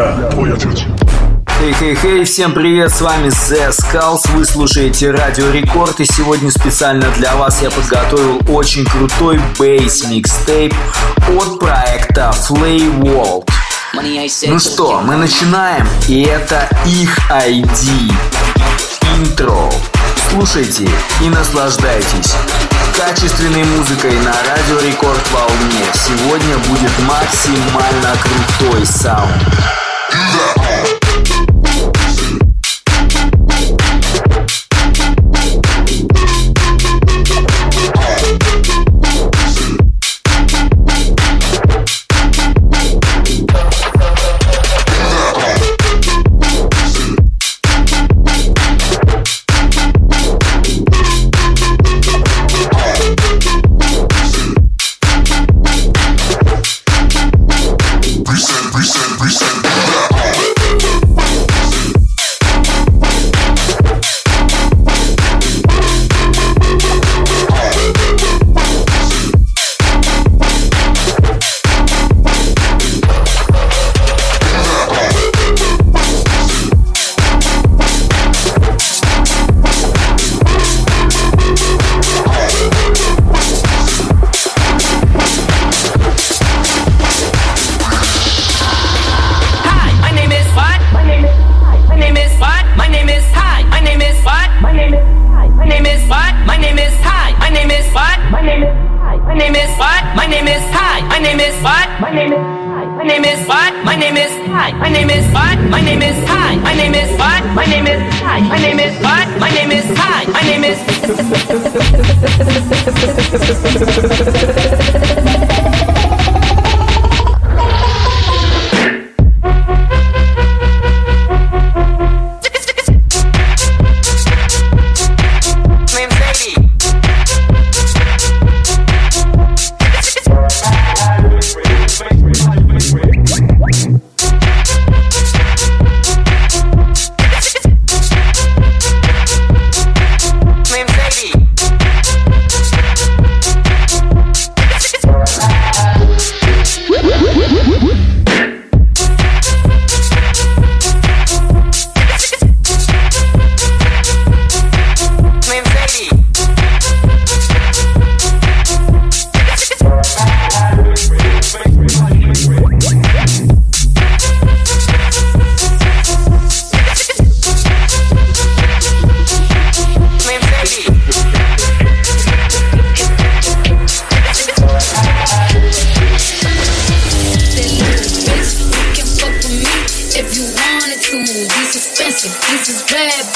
Я твой отец. Хей-хей-хей, всем привет, с вами The Skulls, вы слушаете Радио Рекорд и сегодня специально для вас я подготовил очень крутой бейс микстейп от проекта Flay World. Ну что, мы начинаем, и это их ID. Интро. Слушайте и наслаждайтесь. Качественной музыкой на Радио Рекорд волне сегодня будет максимально крутой саунд. Do that.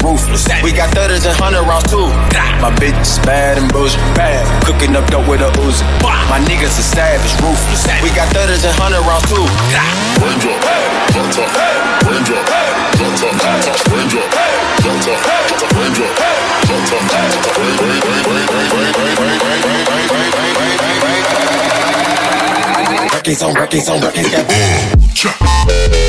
ruthless. We got thudders and hundred rounds too. My bitch is bad and bullshit. Bad. Cooking up dope with a Uzi. My niggas are savage, ruthless. We got thudders and hundred rounds too. Raindrop, Raindrop, Raindrop, Raindrop, on records on records, got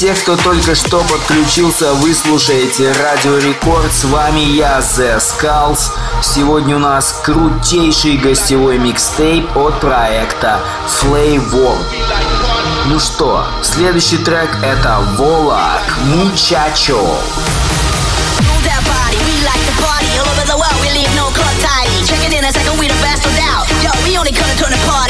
тех, кто только что подключился, вы слушаете Радио Рекорд. С вами я, The Skulls. Сегодня у нас крутейший гостевой микстейп от проекта Flavor. Ну что, следующий трек это Волок Мучачо. Party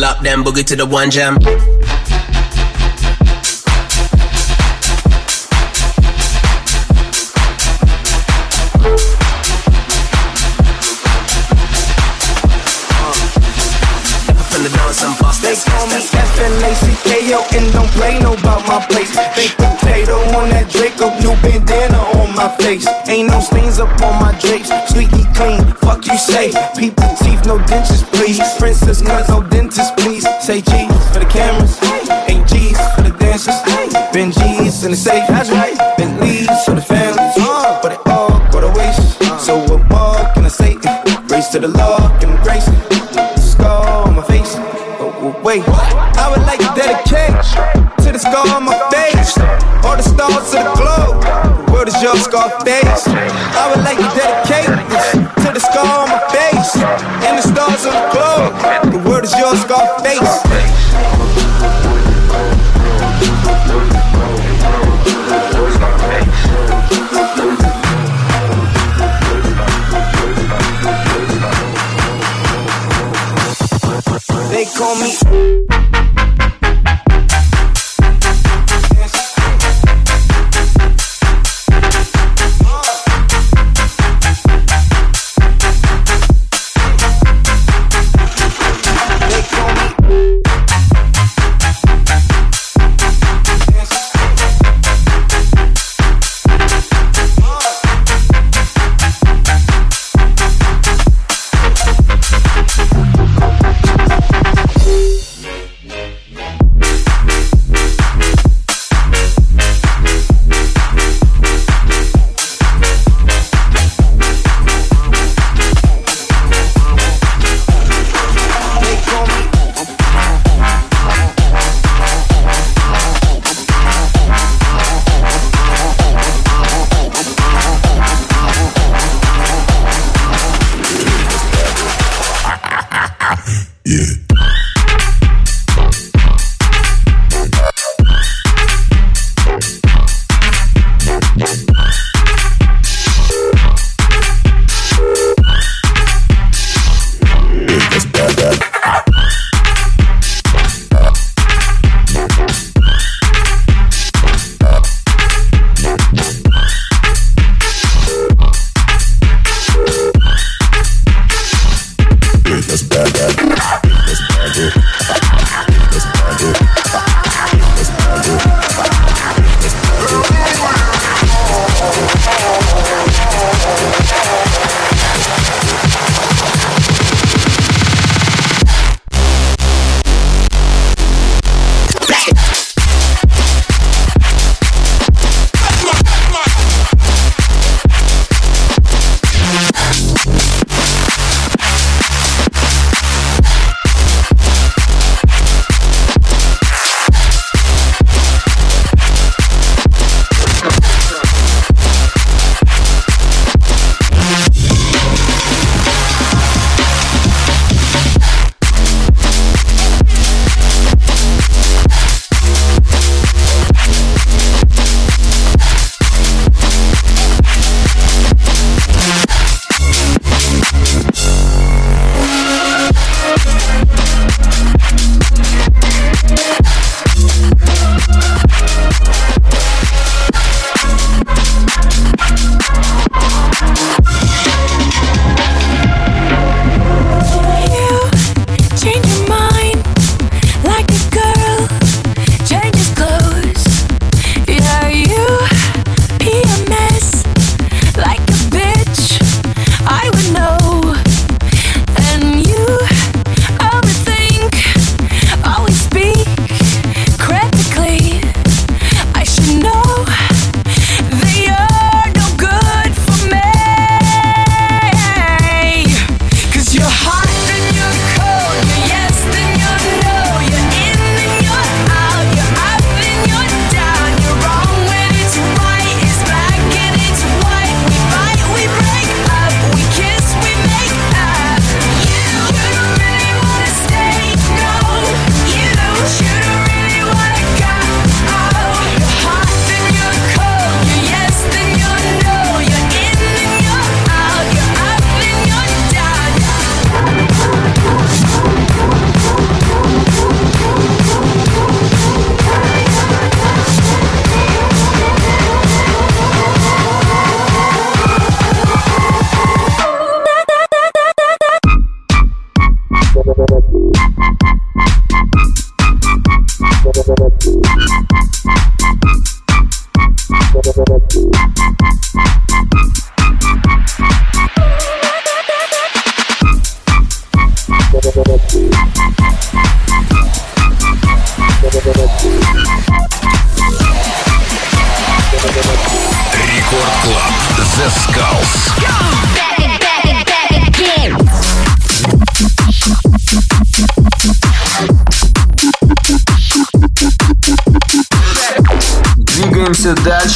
Bill up, then boogie to the one jam. They call me F-N-A-C-K-O and don't play no about my place. Big potato on that Draco, new bandana on my face. Ain't no stains up on my drapes, sweetly clean. Fuck you say, people teeth, no dentures, please. Princess cut, no dentist, please. Say G's for the cameras, ain't G's for the dancers. Ben G's in the safe, Bentleys for the families, but it all go to waste. So what more can I say? Race to the law, and grace. Scar on my face. Oh, oh, wait, I would like to dedicate to the scar on my face, all the stars to the globe. Your scar face. I would like to dedicate this to the scar on my face and the stars on the globe. The world is your scar face. They call me.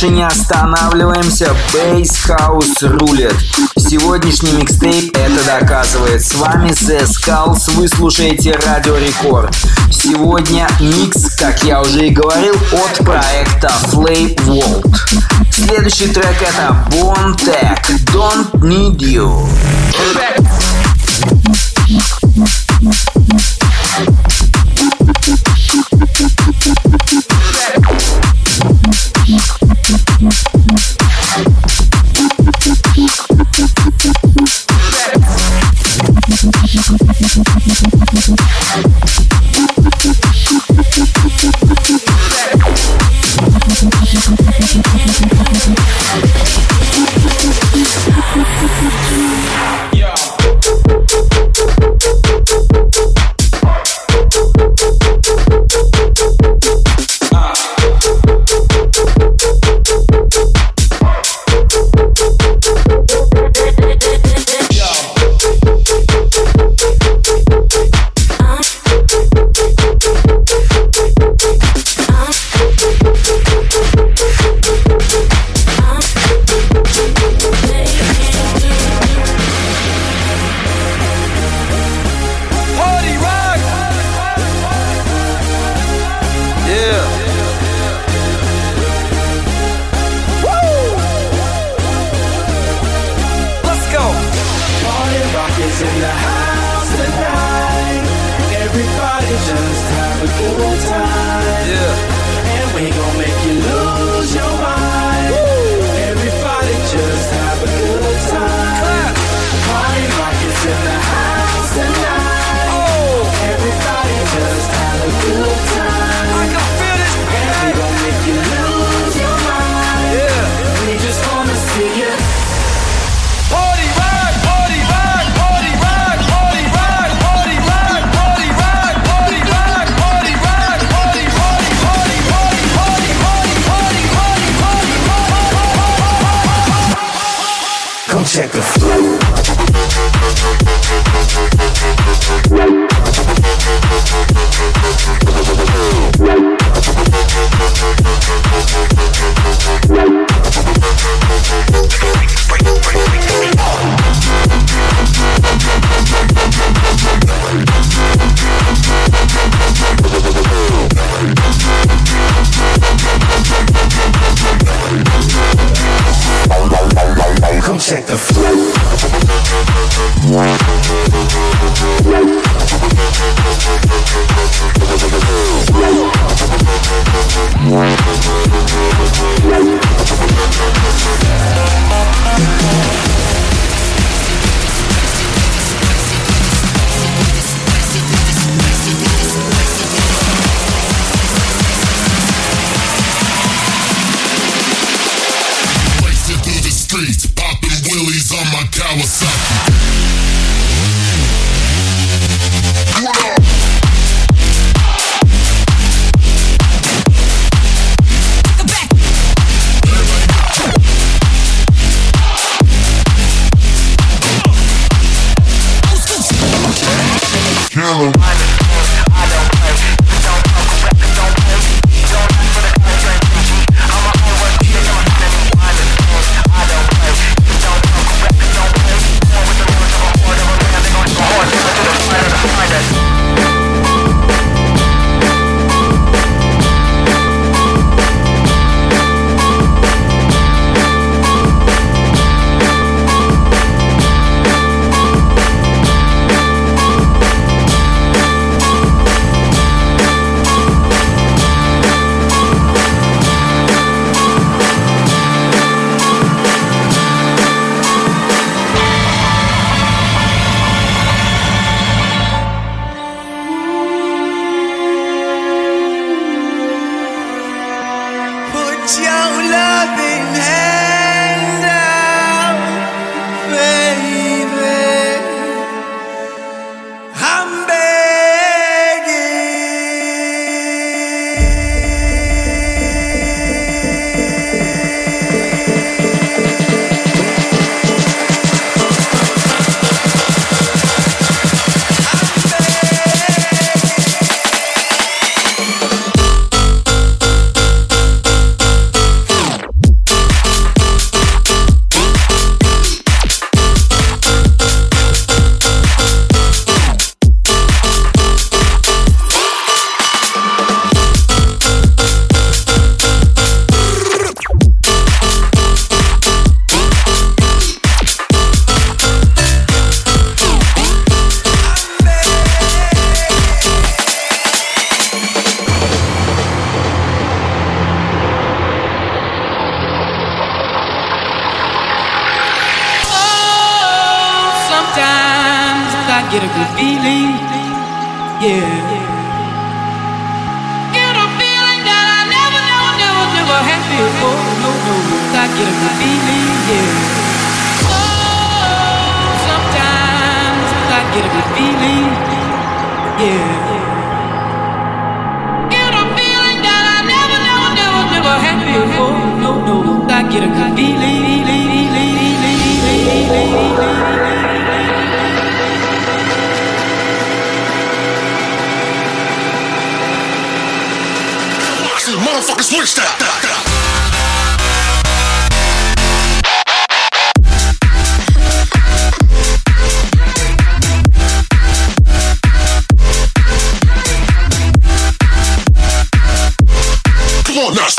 больше не останавливаемся. Бейс Хаус рулит. Сегодняшний микстейп это доказывает. С вами The Skulls. Вы слушаете Радио Рекорд. Сегодня микс, как я уже и говорил, от проекта Flame World. Следующий трек это Bon Tech. Don't Need You. check the flow.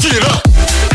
Come on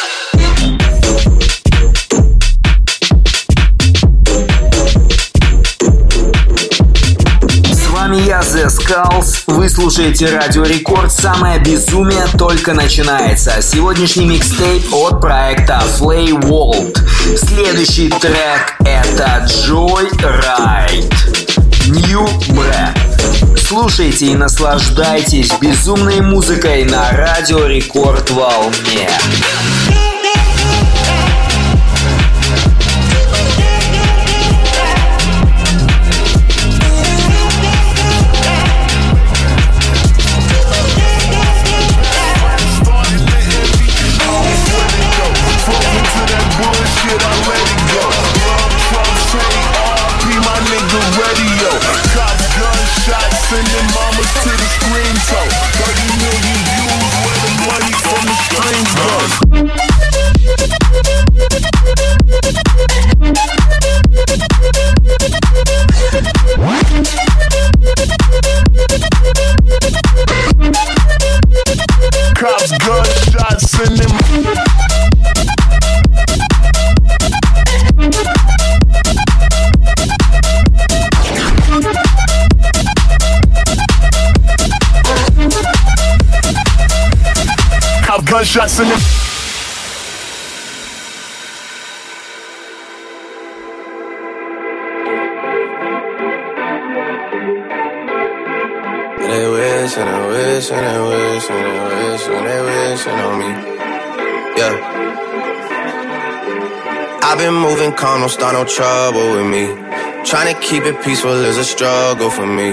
Skulls. Вы слушаете Радио Рекорд. Самое безумие только начинается. Сегодняшний микстейп от проекта Flay World. Следующий трек это Joy Ride. New Breath. Слушайте и наслаждайтесь безумной музыкой на Радио Рекорд волне. Gunshots in the. They wish and they wish and they wish and they wish and they wishing on me. Yeah. I've been moving calm, don't start no trouble with me. Trying to keep it peaceful is a struggle for me.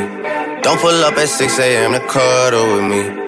Don't pull up at 6 a.m. to cuddle with me.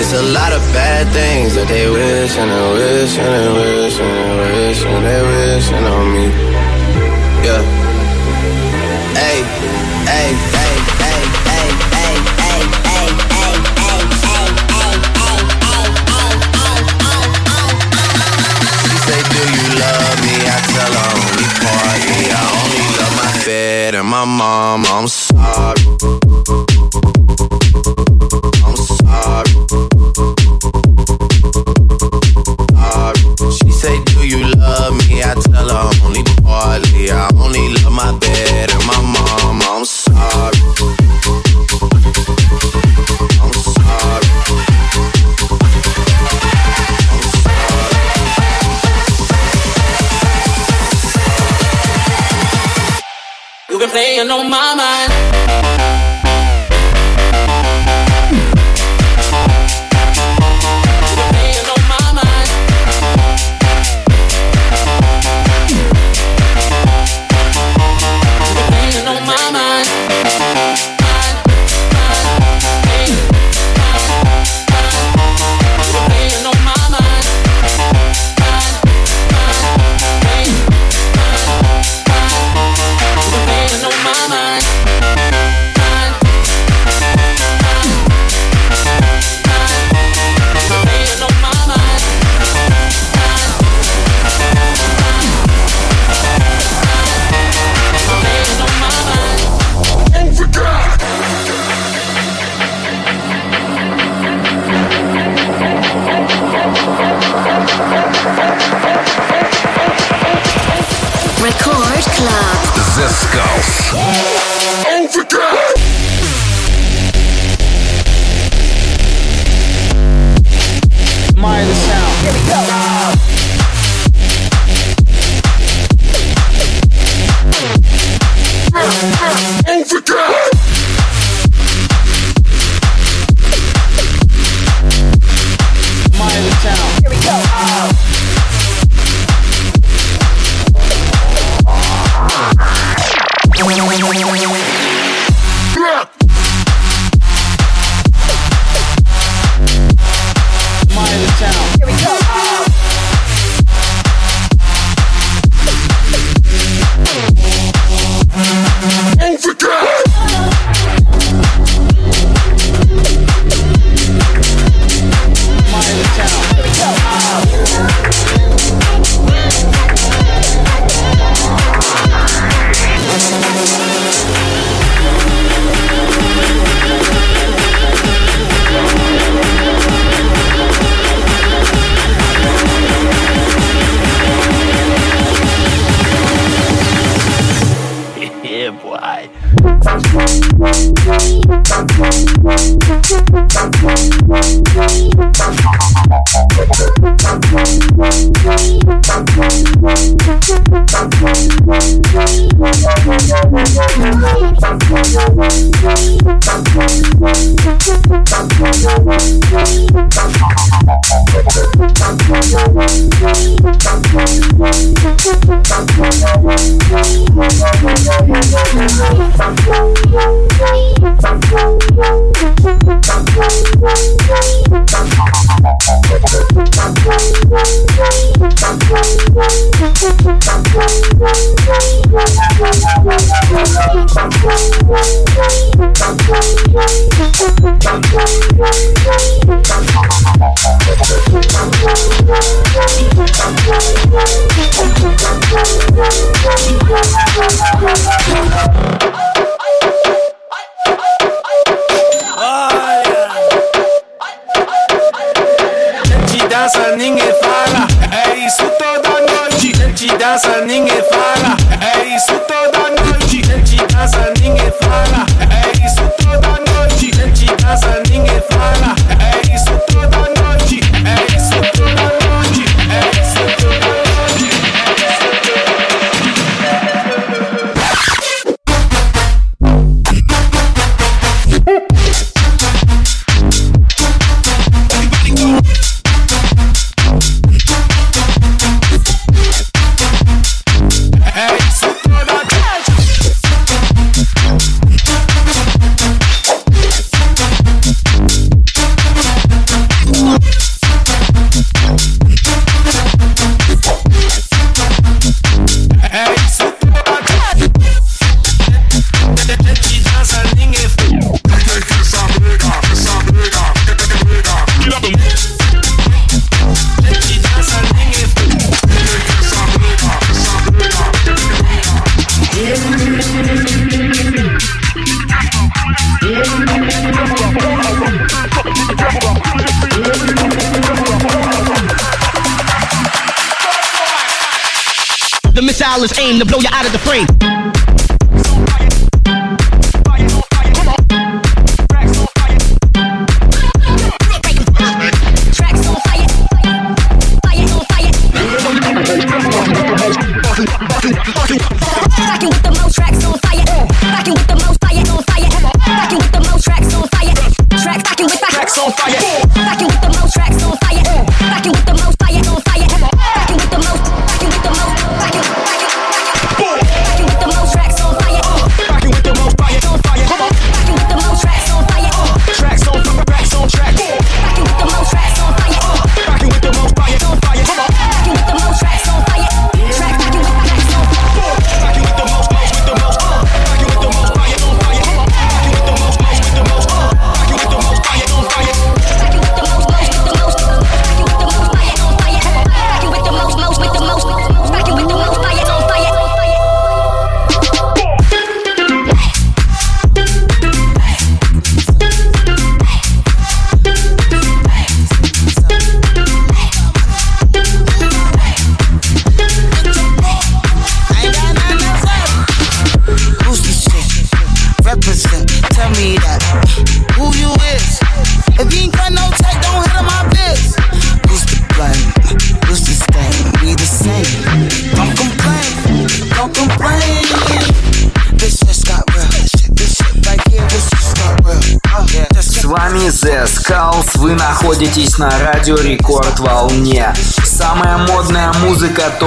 It's a lot of bad things that they wish and they wish and they wish and they wish and they wishing on me. Yeah. Hey, hey, hey, hey, hey, hey, hey, hey, hey, hey, She say, Do you love me? I tell her only partly. I only love my bed and my mom. I'm sorry. you know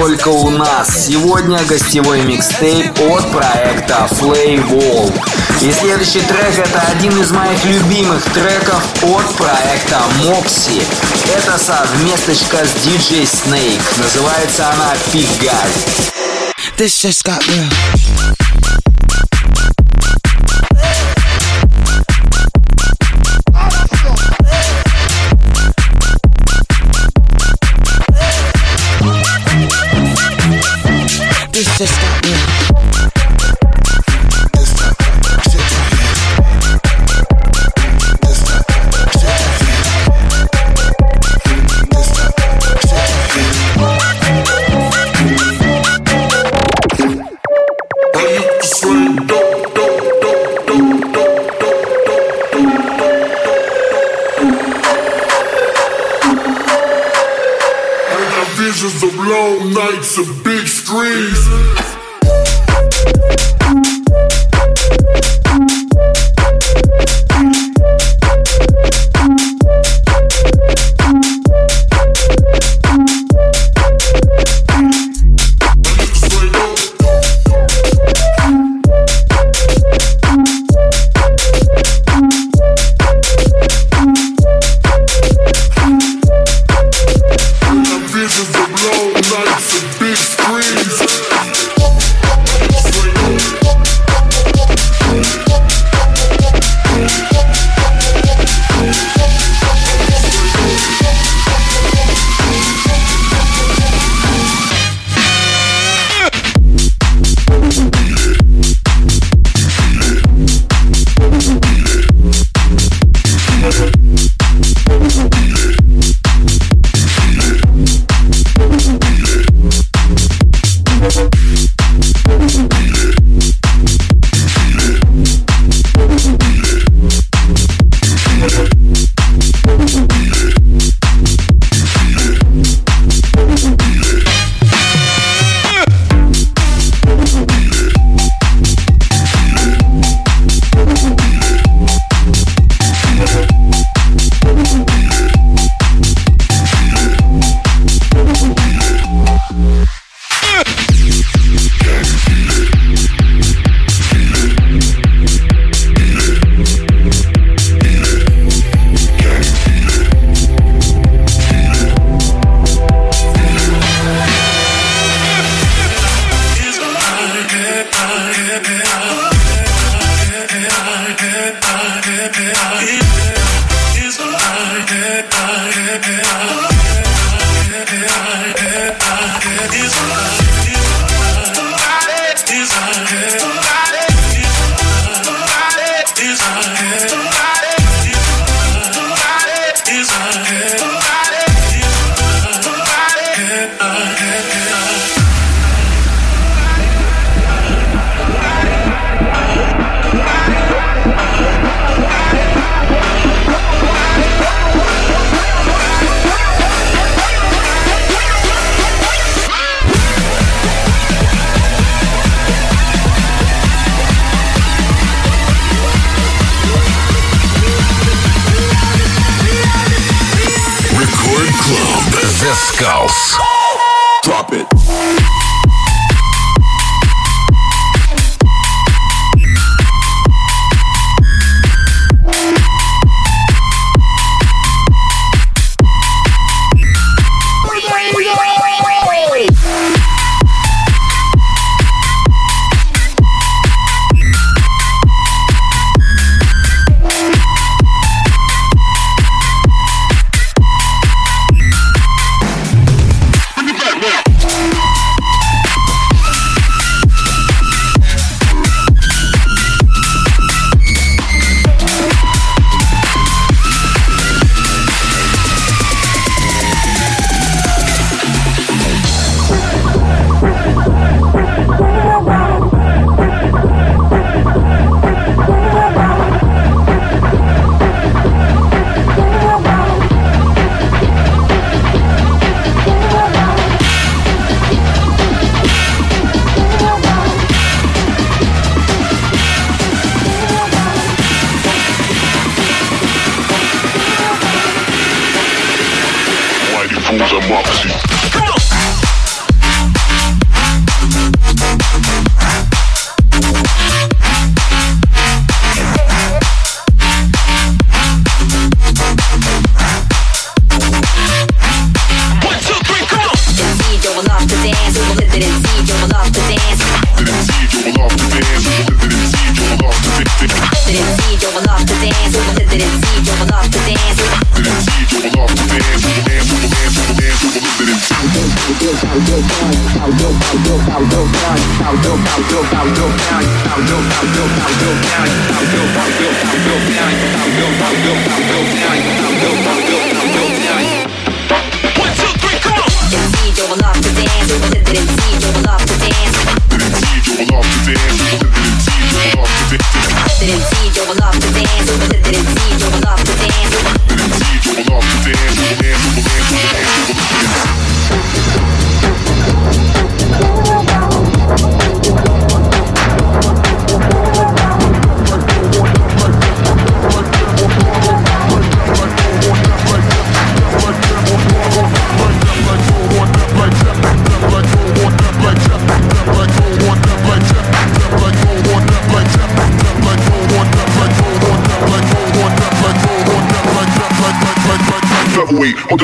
только у нас. Сегодня гостевой микстейп от проекта Flay Wall. И следующий трек это один из моих любимых треков от проекта Moxie. Это совместочка с DJ Snake. Называется она Пигаль. This just got real. sister.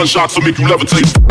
Gunshots will make you levitate.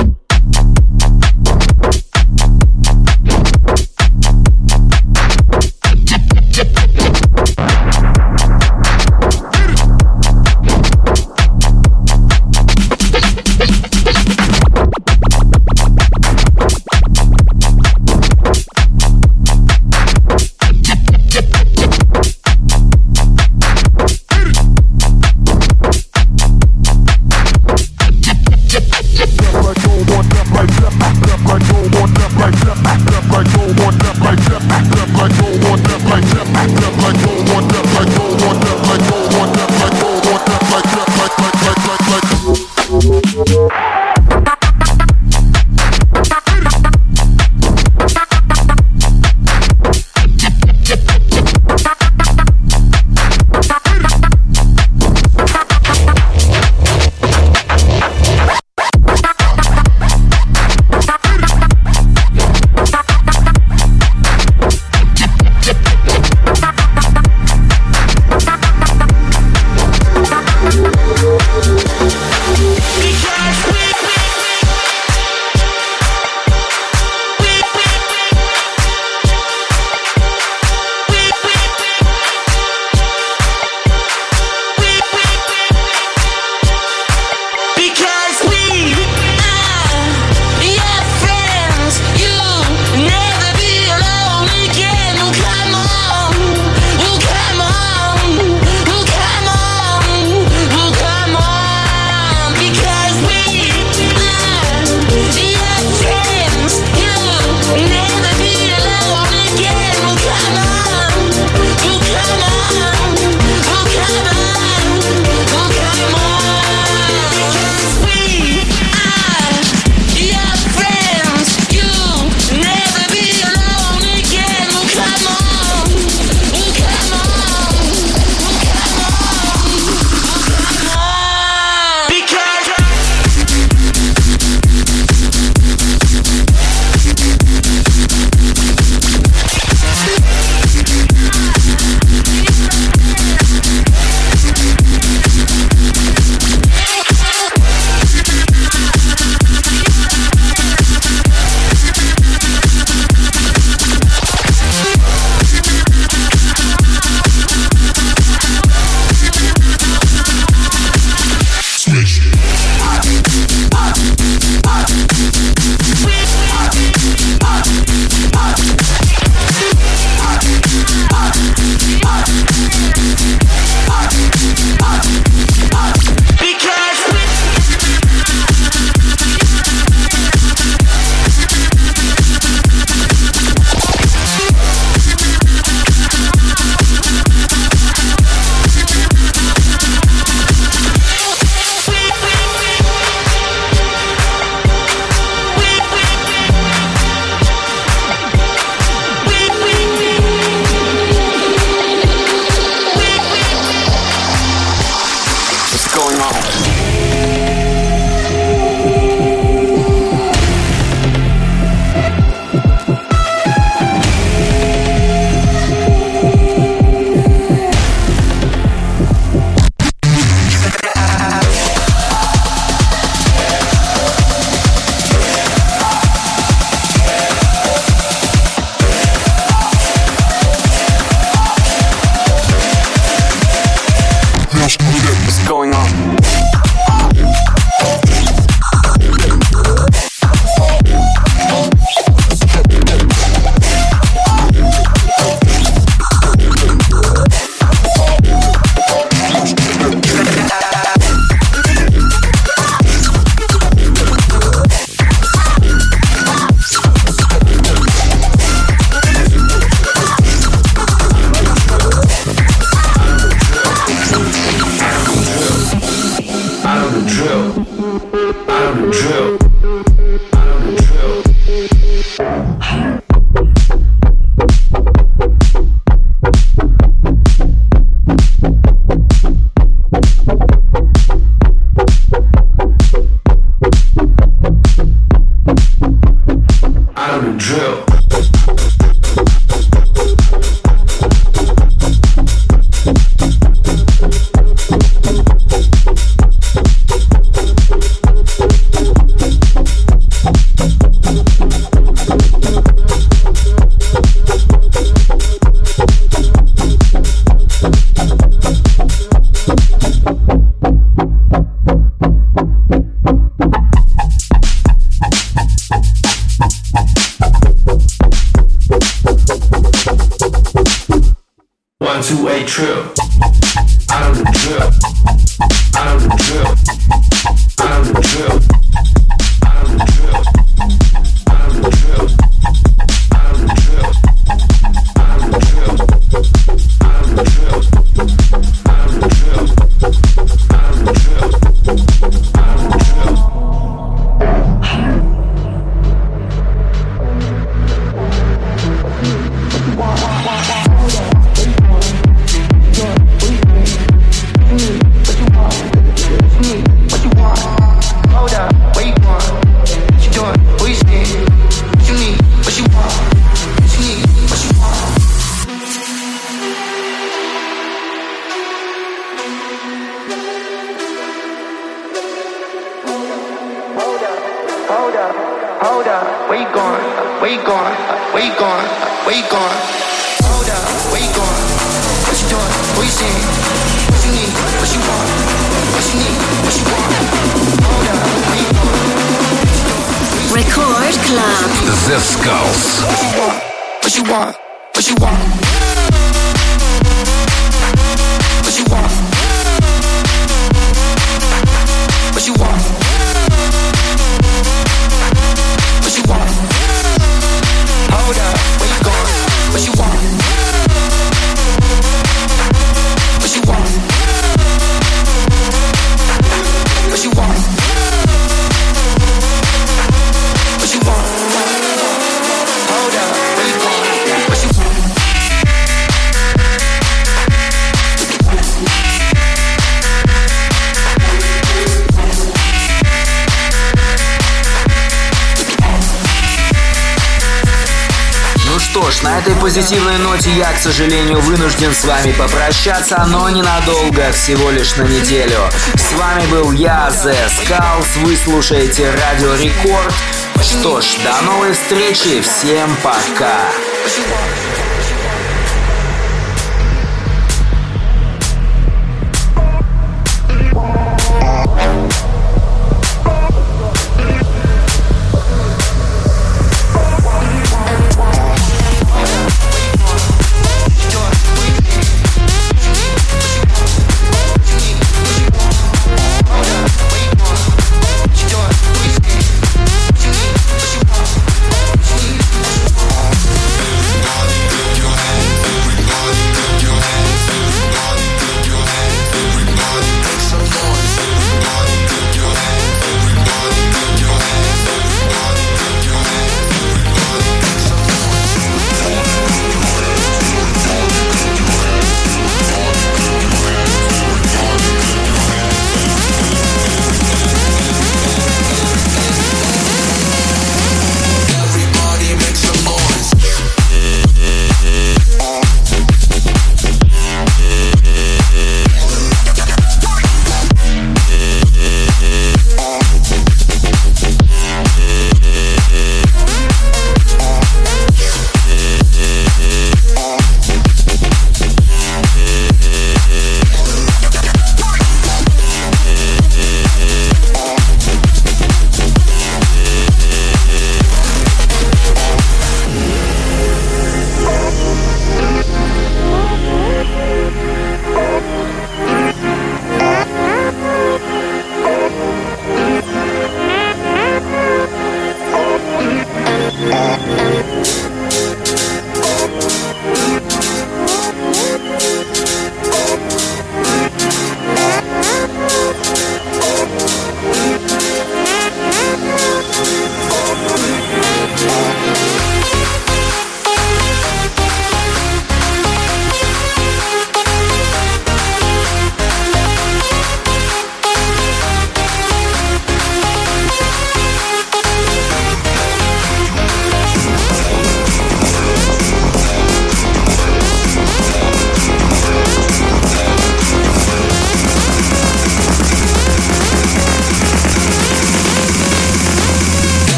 Позитивной ноте я, к сожалению, вынужден с вами попрощаться, но ненадолго, всего лишь на неделю. С вами был я, The Skulls, вы слушаете Радио Рекорд. Что ж, до новой встречи, всем пока!